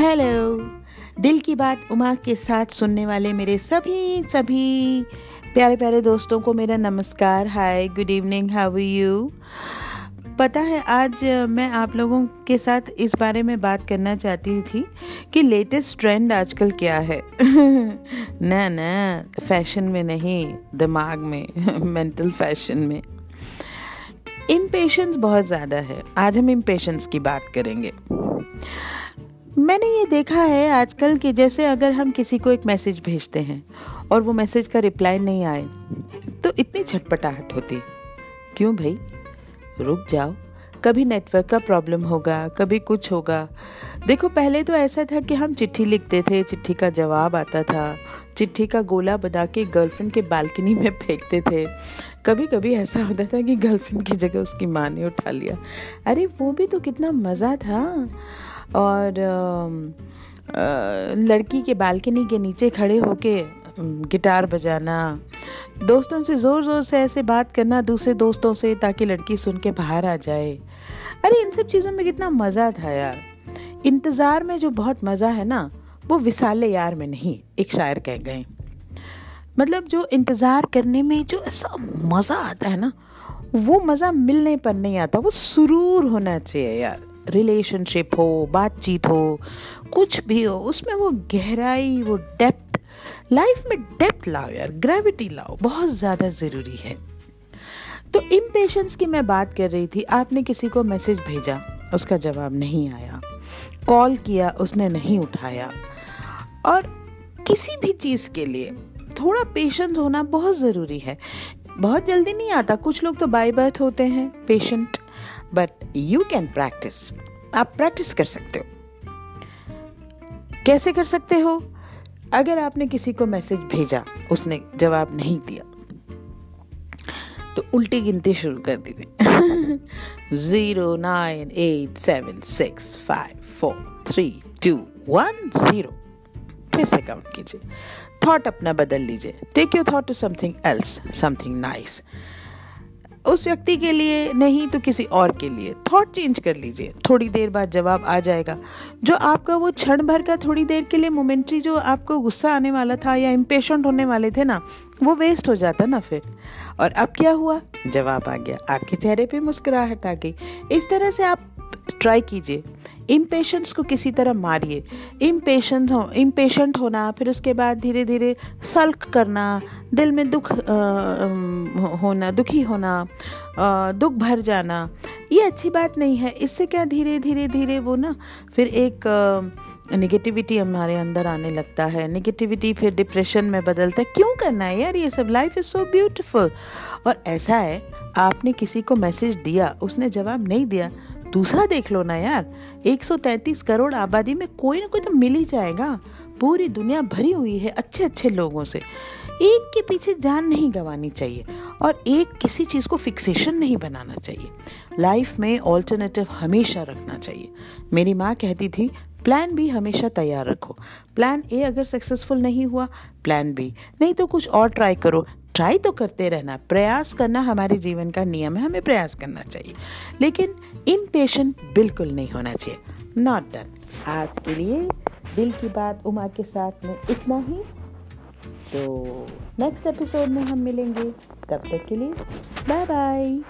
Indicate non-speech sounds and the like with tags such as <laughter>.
Hello दिल की बात उमा के साथ सुनने वाले मेरे सभी सभी प्यारे प्यारे दोस्तों को मेरा नमस्कार। Hi good evening how you पता है, आज मैं आप लोगों के साथ इस बारे में बात करना चाहती थी कि लेटेस्ट ट्रेंड आजकल क्या है। <laughs> ना ना फ़ैशन में नहीं, दिमाग में <laughs> मेंटल फ़ैशन में। इम्पेशंस बहुत ज़्यादा है। आज हम इम्पेशंस की बात करेंगे। मैंने ये देखा है आजकल कि जैसे अगर हम किसी को एक मैसेज भेजते हैं और वो मैसेज का रिप्लाई नहीं आए तो इतनी छटपटाहट होती क्यों भाई? रुक जाओ। कभी नेटवर्क का प्रॉब्लम होगा, कभी कुछ होगा। देखो, पहले तो ऐसा था कि हम चिट्ठी लिखते थे, चिट्ठी का जवाब आता था, चिट्ठी का गोला बना के गर्लफ्रेंड के बालकनी में फेंकते थे। कभी कभी ऐसा होता था कि गर्लफ्रेंड की जगह उसकी माँ ने उठा लिया। अरे, वो भी तो कितना मज़ा था। और लड़की के बालकनी के नीचे खड़े होके गिटार बजाना, दोस्तों से ज़ोर ज़ोर से ऐसे बात करना, दूसरे दोस्तों से ताकि लड़की सुन के बाहर आ जाए। अरे, इन सब चीज़ों में कितना मज़ा था यार। इंतज़ार में जो बहुत मज़ा है ना, वो विसाले यार में नहीं, एक शायर कह गए। मतलब जो इंतज़ार करने में जो ऐसा मज़ा आता है ना, वो मज़ा मिलने पर नहीं आता, वो सुरूर होना चाहिए यार। रिलेशनशिप हो, बातचीत हो, कुछ भी हो, उसमें वो गहराई, वो डेप्थ लाइफ में डेप्थ लाओ यार ग्रेविटी लाओ, बहुत ज़्यादा ज़रूरी है। तो इम्पेशंस की मैं बात कर रही थी, आपने किसी को मैसेज भेजा, उसका जवाब नहीं आया। कॉल किया, उसने नहीं उठाया। और किसी भी चीज़ के लिए थोड़ा पेशेंस होना बहुत ज़रूरी है। बहुत जल्दी नहीं आता, कुछ लोग तो बाय बर्थ होते हैं patient but you can practise आप प्रैक्टिस कर सकते हो। कैसे कर सकते हो? अगर आपने किसी को मैसेज भेजा, उसने जवाब नहीं दिया तो उल्टी गिनती शुरू कर दीजिए zero nine eight seven six five four three two one zero फिर से काउंट कीजिए। थॉट अपना बदल लीजिए। Take your thought to something else something nice उस व्यक्ति के लिए नहीं तो किसी और के लिए। थॉट चेंज कर लीजिए। थोड़ी देर बाद जवाब आ जाएगा। जो आपका वो क्षण भर का थोड़ी देर के लिए मोमेंट्री जो आपको गुस्सा आने वाला था या इम्पेशेंट होने वाले थे ना, वो वेस्ट हो जाता ना फिर। और अब क्या हुआ? जवाब आ गया। आपके चेहरे पे मुस्कुराहट आ गई। इस तरह से आप ट्राई कीजिए। इम्पेशेंस को किसी तरह मारिए। इम्पेशेंट हो इम्पेशेंट होना फिर उसके बाद धीरे धीरे सल्क करना दिल में दुख आ, होना दुखी होना आ, दुख भर जाना ये अच्छी बात नहीं है। इससे क्या धीरे धीरे धीरे वो ना फिर एक नेगेटिविटी हमारे अंदर आने लगता है। नेगेटिविटी फिर डिप्रेशन में बदलता है। क्यों करना है यार ये सब? लाइफ इज़ सो ब्यूटिफुल और ऐसा है आपने किसी को मैसेज दिया उसने जवाब नहीं दिया दूसरा देख लो ना यार 133 करोड़ आबादी में कोई ना कोई तो मिल ही जाएगा। पूरी दुनिया भरी हुई है अच्छे अच्छे लोगों से। एक के पीछे जान नहीं गंवानी चाहिए और एक किसी चीज़ को फिक्सेशन नहीं बनाना चाहिए। लाइफ में ऑल्टरनेटिव हमेशा रखना चाहिए। मेरी माँ कहती थी प्लान बी हमेशा तैयार रखो। प्लान ए अगर सक्सेसफुल नहीं हुआ प्लान बी नहीं तो कुछ और ट्राई करो। ट्राई तो करते रहना। प्रयास करना हमारे जीवन का नियम है, हमें प्रयास करना चाहिए। लेकिन इम बिल्कुल नहीं होना चाहिए। नॉट डन आज के लिए दिल की बात उमा के साथ में इतना ही। तो नेक्स्ट एपिसोड में हम मिलेंगे। तब तक के लिए बाय बाय